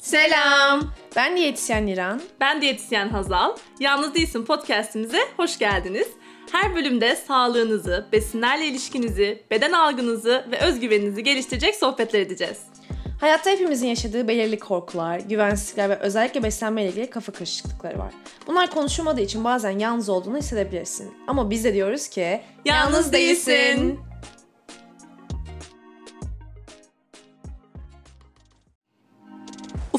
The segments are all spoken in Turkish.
Selam. Ben diyetisyen Niran. Ben diyetisyen Hazal. Yalnız Değilsin podcastimize hoş geldiniz. Her bölümde sağlığınızı, besinlerle ilişkinizi, beden algınızı ve özgüveninizi geliştirecek sohbetler edeceğiz. Hayatta hepimizin yaşadığı belirli korkular, güvensizlikler ve özellikle beslenme ile ilgili kafa karışıklıkları var. Bunlar konuşulmadığı için bazen yalnız olduğunu hissedebilirsin. Ama biz de diyoruz ki Yalnız değilsin.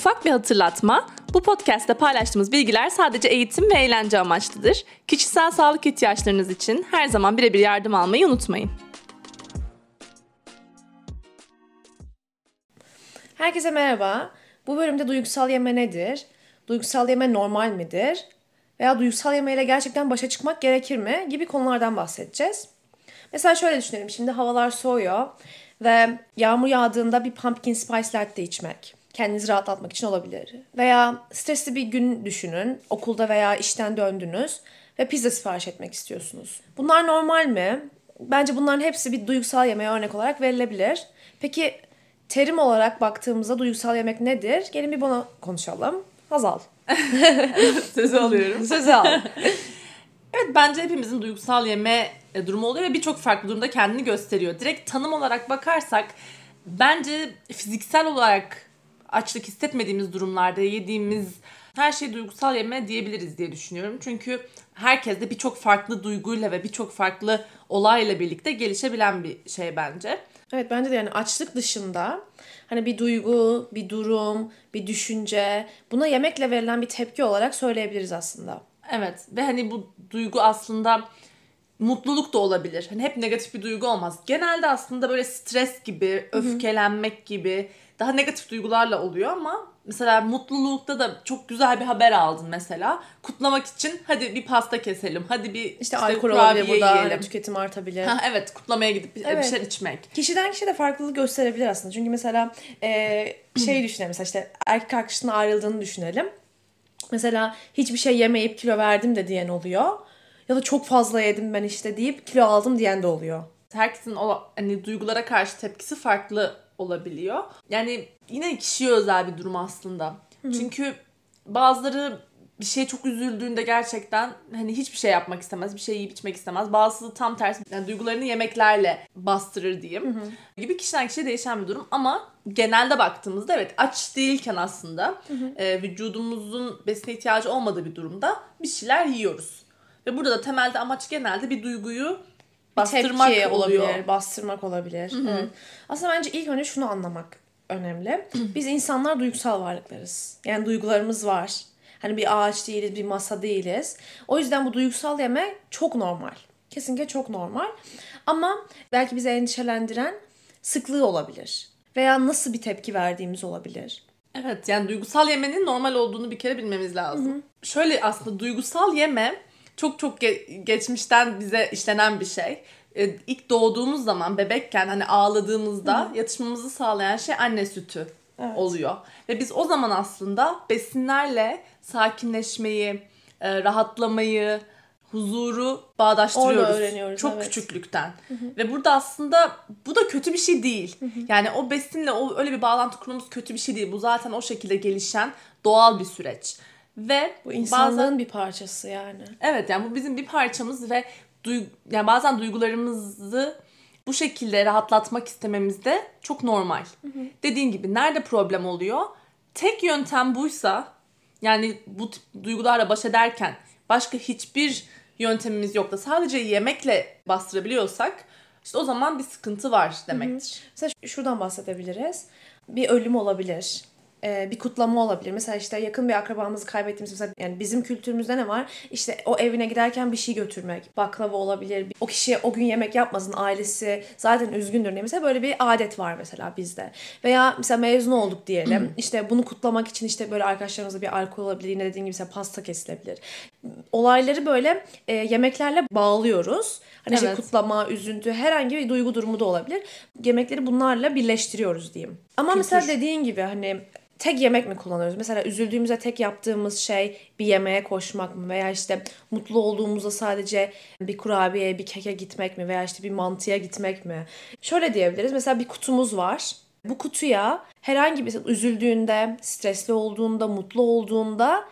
Ufak bir hatırlatma. Bu podcast'te paylaştığımız bilgiler sadece eğitim ve eğlence amaçlıdır. Kişisel sağlık ihtiyaçlarınız için her zaman birebir yardım almayı unutmayın. Herkese merhaba. Bu bölümde duygusal yeme nedir? Duygusal yeme normal midir? Veya duygusal yemeyle gerçekten başa çıkmak gerekir mi? Gibi konulardan bahsedeceğiz. Mesela şöyle düşünelim. Şimdi havalar soğuyor ve yağmur yağdığında bir pumpkin spice latte içmek kendinizi rahatlatmak için olabilir. Veya stresli bir gün düşünün. Okulda veya işten döndünüz ve pizza sipariş etmek istiyorsunuz. Bunlar normal mi? Bence bunların hepsi bir duygusal yemeğe örnek olarak verilebilir. Peki terim olarak baktığımızda duygusal yemek nedir? Gelin bir bunu konuşalım. Hazal. Sözü alıyorum. Sözü al. Evet bence hepimizin duygusal yeme e, durumu oluyor ve birçok farklı durumda kendini gösteriyor. Direkt tanım olarak bakarsak bence fiziksel olarak açlık hissetmediğimiz durumlarda yediğimiz her şey duygusal yeme diyebiliriz diye düşünüyorum. Çünkü herkes de birçok farklı duyguyla ve birçok farklı olayla birlikte gelişebilen bir şey bence. Evet bence de yani açlık dışında hani bir duygu, bir durum, bir düşünce buna yemekle verilen bir tepki olarak söyleyebiliriz aslında. Evet ve hani bu duygu aslında mutluluk da olabilir. Hani hep negatif bir duygu olmaz. Genelde aslında böyle stres gibi, öfkelenmek gibi daha negatif duygularla oluyor ama mesela mutlulukta da çok güzel bir haber aldın mesela. Kutlamak için hadi bir pasta keselim. Hadi bir işte, işte alkol olabilir burada yiyelim. Hani tüketim artabilir. Ha, evet kutlamaya gidip evet. bir şeyler içmek. Kişiden kişiye de farklılık gösterebilir aslında. Çünkü mesela e, şey düşünelim mesela işte erkek arkadaşının ayrıldığını düşünelim. Mesela hiçbir şey yemeyip kilo verdim de diyen oluyor. Ya da çok fazla yedim ben işte deyip kilo aldım diyen de oluyor. Herkesin o hani duygulara karşı tepkisi farklı olabiliyor. Yani yine kişiye özel bir durum aslında. Hı-hı. Çünkü bazıları bir şeye çok üzüldüğünde gerçekten hani hiçbir şey yapmak istemez, bir şey yiyip içmek istemez. Bazısı tam tersi yani duygularını yemeklerle bastırır diyeyim. Hı hı. Gibi kişiden kişiye değişen bir durum ama genelde baktığımızda evet aç değilken aslında hı hı. E, vücudumuzun besine ihtiyacı olmadığı bir durumda bir şeyler yiyoruz. Ve burada da temelde amaç genelde bir duyguyu bastırmak tepki oluyor. olabilir, bastırmak olabilir. Hı-hı. Evet. Aslında bence ilk önce şunu anlamak önemli. Biz insanlar duygusal varlıklarız. Yani duygularımız var. Hani bir ağaç değiliz, bir masa değiliz. O yüzden bu duygusal yeme çok normal. Kesinlikle çok normal. Ama belki bizi endişelendiren sıklığı olabilir. Veya nasıl bir tepki verdiğimiz olabilir. Evet yani duygusal yemenin normal olduğunu bir kere bilmemiz lazım. Hı-hı. Şöyle aslında duygusal yeme çok çok ge- geçmişten bize işlenen bir şey. Ee, ilk doğduğumuz zaman bebekken hani ağladığımızda Hı. yatışmamızı sağlayan şey anne sütü evet. oluyor. Ve biz o zaman aslında besinlerle sakinleşmeyi, e, rahatlamayı, huzuru bağdaştırıyoruz. Çok evet. küçüklükten. Hı hı. Ve burada aslında bu da kötü bir şey değil. Hı hı. Yani o besinle o öyle bir bağlantı kurmamız kötü bir şey değil. Bu zaten o şekilde gelişen doğal bir süreç. Ve bu insanlığın bazen, bir parçası yani. Evet yani bu bizim bir parçamız ve duy, yani bazen duygularımızı bu şekilde rahatlatmak istememiz de çok normal. Hı hı. Dediğin gibi nerede problem oluyor? Tek yöntem buysa yani bu tip duygularla baş ederken başka hiçbir yöntemimiz yok da sadece yemekle bastırabiliyorsak işte o zaman bir sıkıntı var demektir. Hı hı. Mesela şuradan bahsedebiliriz. Bir ölüm olabilir e, bir kutlama olabilir. Mesela işte yakın bir akrabamızı kaybettiğimiz mesela yani bizim kültürümüzde ne var? İşte o evine giderken bir şey götürmek. Baklava olabilir. O kişiye o gün yemek yapmasın. Ailesi zaten üzgündür diye. Mesela böyle bir adet var mesela bizde. Veya mesela mezun olduk diyelim. işte bunu kutlamak için işte böyle arkadaşlarımızla bir alkol olabilir. Yine dediğim gibi mesela pasta kesilebilir. Olayları böyle e, yemeklerle bağlıyoruz. Hani evet. işte kutlama, üzüntü, herhangi bir duygu durumu da olabilir. Yemekleri bunlarla birleştiriyoruz diyeyim. Ama Kültür. mesela dediğin gibi hani tek yemek mi kullanıyoruz? Mesela üzüldüğümüzde tek yaptığımız şey bir yemeğe koşmak mı? Veya işte mutlu olduğumuzda sadece bir kurabiye, bir keke gitmek mi? Veya işte bir mantıya gitmek mi? Şöyle diyebiliriz. Mesela bir kutumuz var. Bu kutuya herhangi bir üzüldüğünde, stresli olduğunda, mutlu olduğunda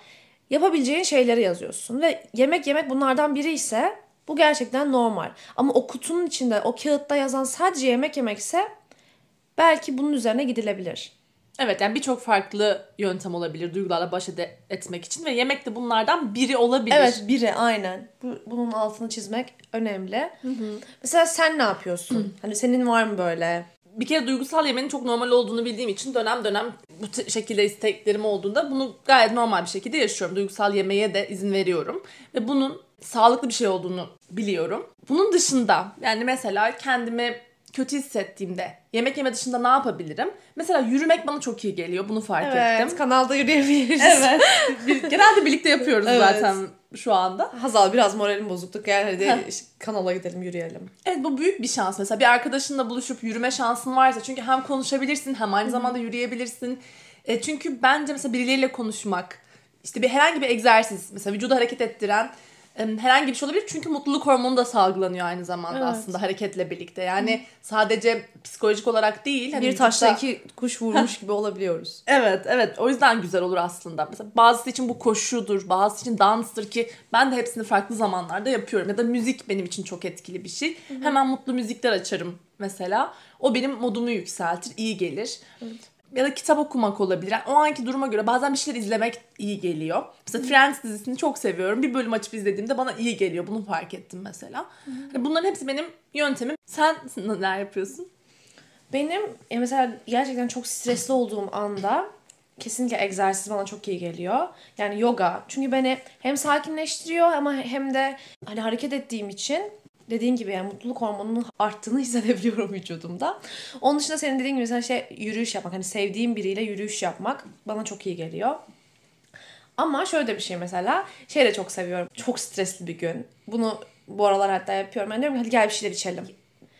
yapabileceğin şeyleri yazıyorsun. Ve yemek yemek bunlardan biri ise bu gerçekten normal. Ama o kutunun içinde o kağıtta yazan sadece yemek yemekse belki bunun üzerine gidilebilir. Evet yani birçok farklı yöntem olabilir duygularla baş ede- etmek için ve yemek de bunlardan biri olabilir. Evet biri aynen. Bu, bunun altını çizmek önemli. Mesela sen ne yapıyorsun? hani senin var mı böyle? Bir kere duygusal yemenin çok normal olduğunu bildiğim için dönem dönem bu t- şekilde isteklerim olduğunda bunu gayet normal bir şekilde yaşıyorum. Duygusal yemeğe de izin veriyorum. Ve bunun sağlıklı bir şey olduğunu biliyorum. Bunun dışında yani mesela kendimi kötü hissettiğimde yemek yeme dışında ne yapabilirim? Mesela yürümek bana çok iyi geliyor. Bunu fark ettim. kanalda yürüyebiliriz. Evet. Genelde birlikte yapıyoruz Evet. zaten şu anda. Hazal biraz moralim bozukluk. Gel hadi kanala gidelim yürüyelim. Evet bu büyük bir şans mesela. Bir arkadaşınla buluşup yürüme şansın varsa çünkü hem konuşabilirsin hem aynı zamanda yürüyebilirsin. E, çünkü bence mesela birileriyle konuşmak, işte bir herhangi bir egzersiz, mesela vücudu hareket ettiren herhangi bir şey olabilir. Çünkü mutluluk hormonu da salgılanıyor aynı zamanda Evet. aslında hareketle birlikte. Yani sadece psikolojik olarak değil. Hani bir taşla iki kuş vurmuş gibi olabiliyoruz. Evet evet o yüzden güzel olur aslında. Mesela bazısı için bu koşudur, bazısı için danstır ki ben de hepsini farklı zamanlarda yapıyorum. Ya da müzik benim için çok etkili bir şey. Hemen mutlu müzikler açarım mesela. O benim modumu yükseltir, iyi gelir. Ya da kitap okumak olabilir. Yani o anki duruma göre bazen bir şeyler izlemek iyi geliyor. Mesela Friends dizisini çok seviyorum. Bir bölüm açıp izlediğimde bana iyi geliyor. Bunu fark ettim mesela. Hani Bunların hepsi benim yöntemim. Sen neler yapıyorsun? Benim e, mesela gerçekten çok stresli olduğum anda kesinlikle egzersiz bana çok iyi geliyor. Yani yoga. Çünkü beni hem sakinleştiriyor ama hem de hani hareket ettiğim için dediğin gibi yani mutluluk hormonunun arttığını hissedebiliyorum vücudumda. Onun dışında senin dediğin gibi mesela şey yürüyüş yapmak. Hani sevdiğim biriyle yürüyüş yapmak bana çok iyi geliyor. Ama şöyle bir şey mesela. Şey de çok seviyorum. Çok stresli bir gün. Bunu bu aralar hatta yapıyorum. Ben diyorum ki hadi gel bir şeyler içelim.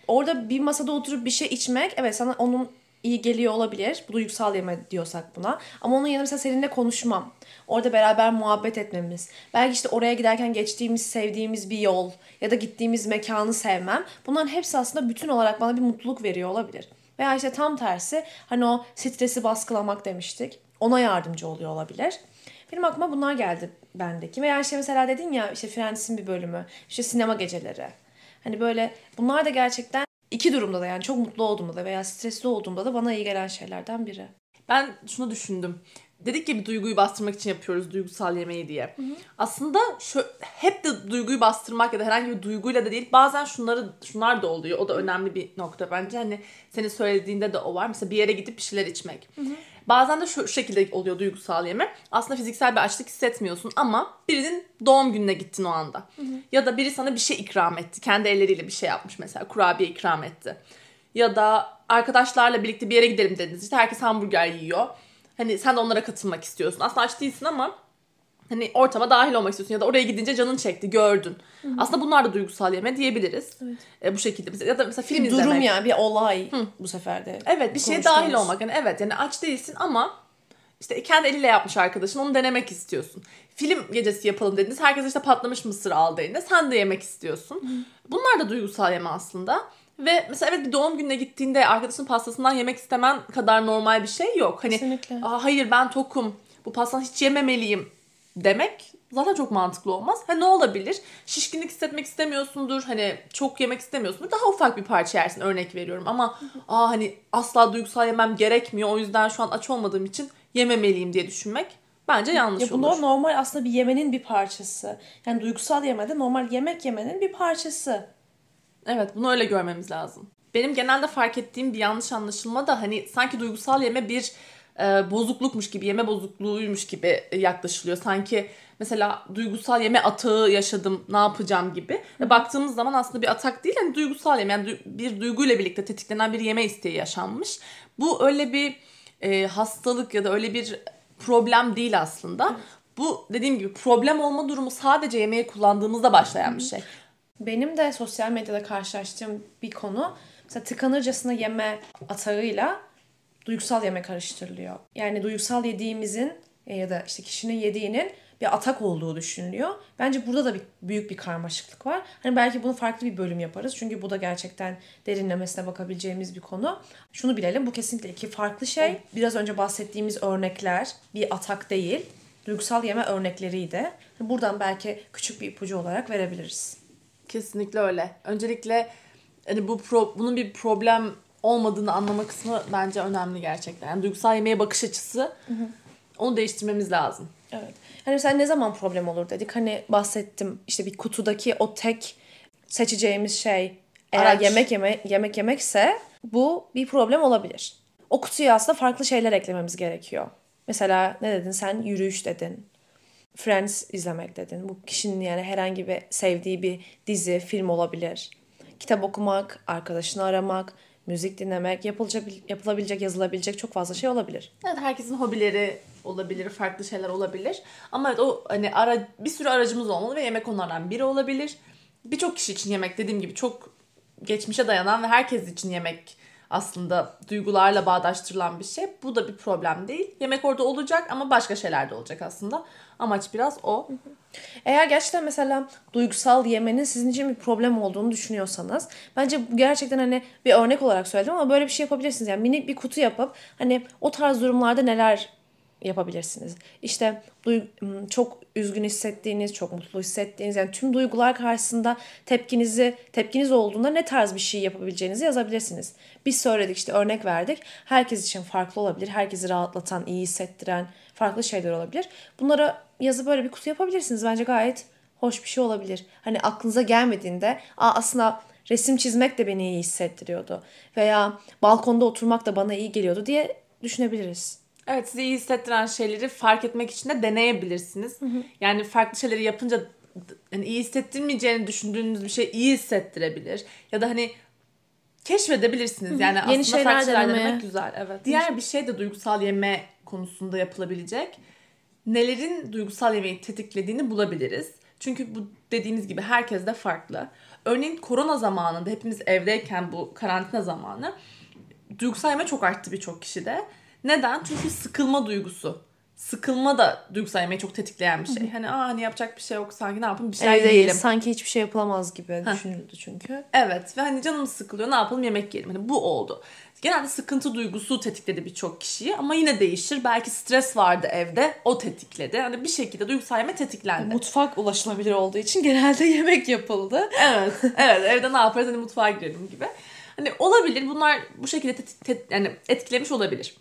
Orada bir masada oturup bir şey içmek evet sana onun iyi geliyor olabilir. Bu duygusal yeme diyorsak buna. Ama onun yanında mesela seninle konuşmam. Orada beraber muhabbet etmemiz. Belki işte oraya giderken geçtiğimiz, sevdiğimiz bir yol ya da gittiğimiz mekanı sevmem. Bunların hepsi aslında bütün olarak bana bir mutluluk veriyor olabilir. Veya işte tam tersi hani o stresi baskılamak demiştik. Ona yardımcı oluyor olabilir. Benim aklıma bunlar geldi bendeki. Veya işte mesela dedin ya işte Friends'in bir bölümü. işte sinema geceleri. Hani böyle bunlar da gerçekten iki durumda da yani çok mutlu olduğumda da veya stresli olduğumda da bana iyi gelen şeylerden biri. Ben şunu düşündüm. Dedik ya bir duyguyu bastırmak için yapıyoruz duygusal yemeği diye. Aslında şu, hep de duyguyu bastırmak ya da herhangi bir duyguyla da değil. Bazen şunları şunlar da oluyor. O da önemli bir nokta bence. Hani senin söylediğinde de o var. Mesela bir yere gidip bir şeyler içmek. Bazen de şu, şekilde oluyor duygusal yeme. Aslında fiziksel bir açlık hissetmiyorsun ama birinin doğum gününe gittin o anda. Ya da biri sana bir şey ikram etti. Kendi elleriyle bir şey yapmış mesela. Kurabiye ikram etti. Ya da arkadaşlarla birlikte bir yere gidelim dediniz. İşte herkes hamburger yiyor. Hani sen de onlara katılmak istiyorsun. Aslında aç değilsin ama hani ortama dahil olmak istiyorsun ya da oraya gidince canın çekti, gördün. Aslında bunlar da duygusal yeme diyebiliriz. E, bu şekilde ya da mesela film Bir izlemek. durum yani bir olay bu sefer de. Evet bir şeye dahil olmak. Yani evet yani aç değilsin ama işte kendi eliyle yapmış arkadaşın onu denemek istiyorsun. Film gecesi yapalım dediniz. Herkes işte patlamış mısır aldı eline. Sen de yemek istiyorsun. Bunlar da duygusal yeme aslında. Ve mesela evet bir doğum gününe gittiğinde arkadaşın pastasından yemek istemen kadar normal bir şey yok. Hani Kesinlikle. Aa, hayır ben tokum. Bu pastadan hiç yememeliyim demek zaten çok mantıklı olmaz. Ha ne olabilir? Şişkinlik hissetmek istemiyorsundur. Hani çok yemek istemiyorsundur. Daha ufak bir parça yersin örnek veriyorum. Ama aa hani asla duygusal yemem gerekmiyor. O yüzden şu an aç olmadığım için yememeliyim diye düşünmek bence yanlış Ya olur. bunlar normal aslında bir yemenin bir parçası. Yani duygusal yeme de normal yemek yemenin bir parçası. Evet bunu öyle görmemiz lazım. Benim genelde fark ettiğim bir yanlış anlaşılma da hani sanki duygusal yeme bir e, bozuklukmuş gibi, yeme bozukluğuymuş gibi yaklaşılıyor. Sanki mesela duygusal yeme atağı yaşadım, ne yapacağım gibi. Ve baktığımız zaman aslında bir atak değil, hani duygusal yeme, yani du- bir duyguyla birlikte tetiklenen bir yeme isteği yaşanmış. Bu öyle bir e, hastalık ya da öyle bir problem değil aslında. Bu dediğim gibi problem olma durumu sadece yemeği kullandığımızda başlayan bir şey. Benim de sosyal medyada karşılaştığım bir konu mesela tıkanırcasına yeme atağıyla duygusal yeme karıştırılıyor. Yani duygusal yediğimizin e, ya da işte kişinin yediğinin bir atak olduğu düşünülüyor. Bence burada da bir büyük bir karmaşıklık var. Hani belki bunu farklı bir bölüm yaparız. Çünkü bu da gerçekten derinlemesine bakabileceğimiz bir konu. Şunu bilelim bu kesinlikle iki farklı şey. Biraz önce bahsettiğimiz örnekler bir atak değil. Duygusal yeme örnekleriydi. Buradan belki küçük bir ipucu olarak verebiliriz. Kesinlikle öyle. Öncelikle hani bu pro, bunun bir problem olmadığını anlama kısmı bence önemli gerçekten. Yani duygusal yemeğe bakış açısı onu değiştirmemiz lazım. Evet. Hani sen ne zaman problem olur dedik. Hani bahsettim işte bir kutudaki o tek seçeceğimiz şey eğer Araç. yemek yeme yemek yemekse bu bir problem olabilir. O kutuya aslında farklı şeyler eklememiz gerekiyor. Mesela ne dedin sen? Yürüyüş dedin. Friends izlemek dedin. Bu kişinin yani herhangi bir sevdiği bir dizi, film olabilir. Kitap okumak, arkadaşını aramak, müzik dinlemek, yapılacak, yapılabilecek, yazılabilecek çok fazla şey olabilir. Evet herkesin hobileri olabilir, farklı şeyler olabilir. Ama evet o hani ara bir sürü aracımız olmalı ve yemek onlardan biri olabilir. Birçok kişi için yemek dediğim gibi çok geçmişe dayanan ve herkes için yemek aslında duygularla bağdaştırılan bir şey. Bu da bir problem değil. Yemek orada olacak ama başka şeyler de olacak aslında. Amaç biraz o. Eğer gerçekten mesela duygusal yemenin sizin için bir problem olduğunu düşünüyorsanız bence gerçekten hani bir örnek olarak söyledim ama böyle bir şey yapabilirsiniz. Yani minik bir kutu yapıp hani o tarz durumlarda neler yapabilirsiniz. İşte çok üzgün hissettiğiniz, çok mutlu hissettiğiniz yani tüm duygular karşısında tepkinizi tepkiniz olduğunda ne tarz bir şey yapabileceğinizi yazabilirsiniz. Biz söyledik işte örnek verdik. Herkes için farklı olabilir. Herkesi rahatlatan, iyi hissettiren farklı şeyler olabilir. Bunlara yazıp böyle bir kutu yapabilirsiniz. Bence gayet hoş bir şey olabilir. Hani aklınıza gelmediğinde Aa, aslında resim çizmek de beni iyi hissettiriyordu. Veya balkonda oturmak da bana iyi geliyordu diye düşünebiliriz. Evet sizi iyi hissettiren şeyleri fark etmek için de deneyebilirsiniz. Yani farklı şeyleri yapınca hani iyi hissettirmeyeceğini düşündüğünüz bir şey iyi hissettirebilir. Ya da hani keşfedebilirsiniz. Yani aslında şeyler farklı şeyler denemeye. denemek güzel. Evet. Diğer bir şey de duygusal yeme konusunda yapılabilecek. Nelerin duygusal yemeği tetiklediğini bulabiliriz. Çünkü bu dediğiniz gibi herkes de farklı. Örneğin korona zamanında hepimiz evdeyken bu karantina zamanı duygusal yeme çok arttı birçok kişide. Neden? Çünkü sıkılma duygusu. Sıkılma da duygusal yemeği çok tetikleyen bir şey. Hani aa hani yapacak bir şey yok sanki ne yapalım bir şeyler Evdeyiz. yiyelim. Sanki hiçbir şey yapılamaz gibi düşünüldü çünkü. Evet ve hani canımız sıkılıyor ne yapalım yemek yiyelim. Hani bu oldu. Genelde sıkıntı duygusu tetikledi birçok kişiyi ama yine değişir. Belki stres vardı evde o tetikledi. Hani bir şekilde duygusal yeme tetiklendi. Mutfak ulaşılabilir olduğu için genelde yemek yapıldı. evet, evet evde ne yaparız hani mutfağa girelim gibi. Hani olabilir bunlar bu şekilde tet- tet- yani etkilemiş olabilir.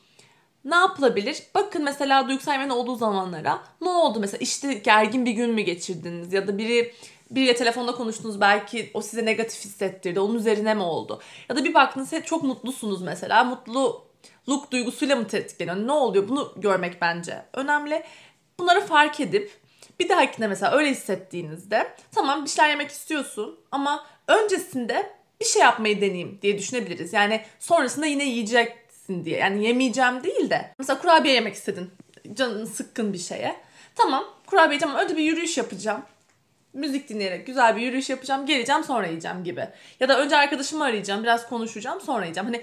Ne yapılabilir? Bakın mesela duygusal yemeğin olduğu zamanlara ne oldu mesela işte gergin bir gün mü geçirdiniz ya da biri biriyle telefonda konuştunuz belki o size negatif hissettirdi onun üzerine mi oldu? Ya da bir baktınız hep çok mutlusunuz mesela mutluluk duygusuyla mı tetikleniyor? Ne oluyor? Bunu görmek bence önemli. Bunları fark edip bir dahakine mesela öyle hissettiğinizde tamam bir şeyler yemek istiyorsun ama öncesinde bir şey yapmayı deneyeyim diye düşünebiliriz. Yani sonrasında yine yiyeceksin diye. Yani yemeyeceğim değil de. Mesela kurabiye yemek istedin. Canın sıkkın bir şeye. Tamam kurabiye ama önce bir yürüyüş yapacağım. Müzik dinleyerek güzel bir yürüyüş yapacağım. Geleceğim sonra yiyeceğim gibi. Ya da önce arkadaşımı arayacağım. Biraz konuşacağım sonra yiyeceğim. Hani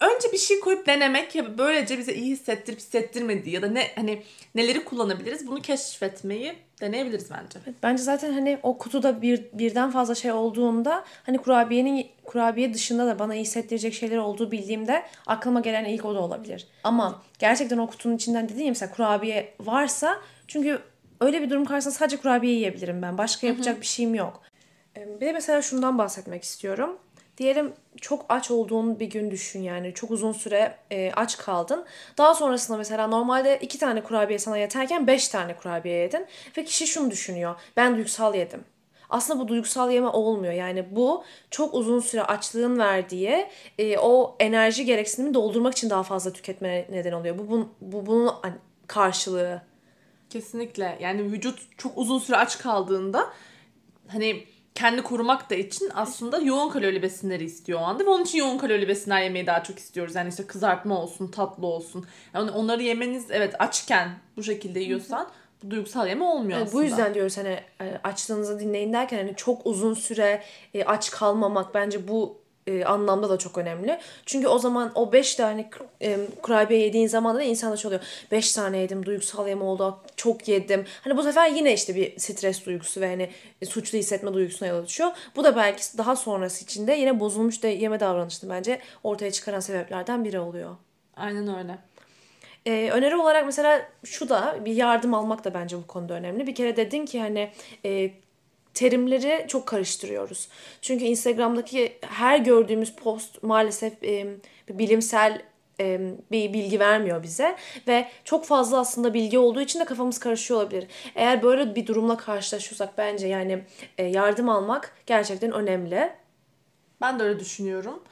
önce bir şey koyup denemek ya böylece bize iyi hissettirip hissettirmediği ya da ne hani neleri kullanabiliriz bunu keşfetmeyi deneyebiliriz bence. Bence zaten hani o kutuda bir birden fazla şey olduğunda hani kurabiyenin kurabiye dışında da bana iyi hissettirecek şeyler olduğu bildiğimde aklıma gelen ilk o da olabilir. Ama gerçekten o kutunun içinden dediğim mesela kurabiye varsa çünkü öyle bir durum karşısında sadece kurabiye yiyebilirim ben. Başka yapacak bir şeyim yok. Bir de mesela şundan bahsetmek istiyorum. Diyelim çok aç olduğun bir gün düşün yani. Çok uzun süre e, aç kaldın. Daha sonrasında mesela normalde iki tane kurabiye sana yeterken beş tane kurabiye yedin. Ve kişi şunu düşünüyor. Ben duygusal yedim. Aslında bu duygusal yeme olmuyor. Yani bu çok uzun süre açlığın verdiği e, o enerji gereksinimi doldurmak için daha fazla tüketme neden oluyor. Bu, bu, bu bunun karşılığı. Kesinlikle. Yani vücut çok uzun süre aç kaldığında hani kendi korumak da için aslında yoğun kalorili besinleri istiyor o anda ve onun için yoğun kalorili besinler yemeyi daha çok istiyoruz. Yani işte kızartma olsun, tatlı olsun. Yani onları yemeniz evet açken bu şekilde yiyorsan bu duygusal yeme olmuyor aslında. bu yüzden diyoruz hani e, açlığınızı dinleyin derken hani çok uzun süre e, aç kalmamak bence bu e, anlamda da çok önemli. Çünkü o zaman o 5 tane e, kurabiye yediğin zaman da insanda şey oluyor. 5 tane yedim duygusal yeme oldu çok yedim. Hani bu sefer yine işte bir stres duygusu ve hani suçlu hissetme duygusuna yol açıyor. Bu da belki daha sonrası içinde yine bozulmuş da yeme davranışını bence ortaya çıkaran sebeplerden biri oluyor. Aynen öyle. Ee, öneri olarak mesela şu da bir yardım almak da bence bu konuda önemli. Bir kere dedin ki hani e, terimleri çok karıştırıyoruz. Çünkü Instagram'daki her gördüğümüz post maalesef e, bilimsel e, bir bilgi vermiyor bize ve çok fazla aslında bilgi olduğu için de kafamız karışıyor olabilir. Eğer böyle bir durumla karşılaşıyorsak bence yani e, yardım almak gerçekten önemli. Ben de öyle düşünüyorum.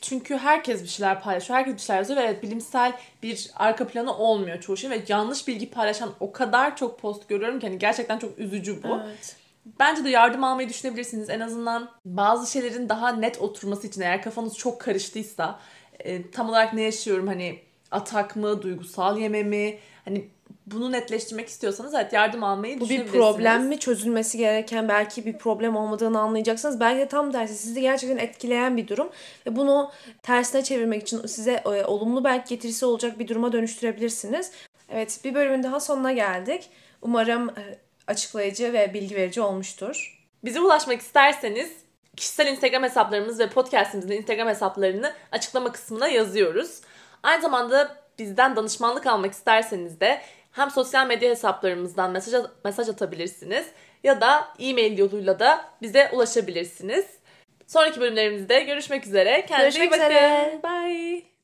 Çünkü herkes bir şeyler paylaşıyor, herkes bir şeyler yazıyor ve evet, bilimsel bir arka planı olmuyor çoğu şey ve yanlış bilgi paylaşan o kadar çok post görüyorum ki hani gerçekten çok üzücü bu. Evet. Bence de yardım almayı düşünebilirsiniz. En azından bazı şeylerin daha net oturması için eğer kafanız çok karıştıysa e, tam olarak ne yaşıyorum hani atak mı, duygusal yeme mi hani bunu netleştirmek istiyorsanız evet yardım almayı Bu bir düşünebilirsiniz. problem mi çözülmesi gereken belki bir problem olmadığını anlayacaksınız. Belki de tam tersi sizi gerçekten etkileyen bir durum ve bunu tersine çevirmek için size e, olumlu belki getirisi olacak bir duruma dönüştürebilirsiniz. Evet bir bölümün daha sonuna geldik. Umarım e, açıklayıcı ve bilgi verici olmuştur. Bize ulaşmak isterseniz kişisel Instagram hesaplarımız ve podcastimizin Instagram hesaplarını açıklama kısmına yazıyoruz. Aynı zamanda bizden danışmanlık almak isterseniz de hem sosyal medya hesaplarımızdan mesaj, mesaj atabilirsiniz ya da e-mail yoluyla da bize ulaşabilirsiniz. Sonraki bölümlerimizde görüşmek üzere. Kendinize Görüşmek iyi bakın. üzere. Bye.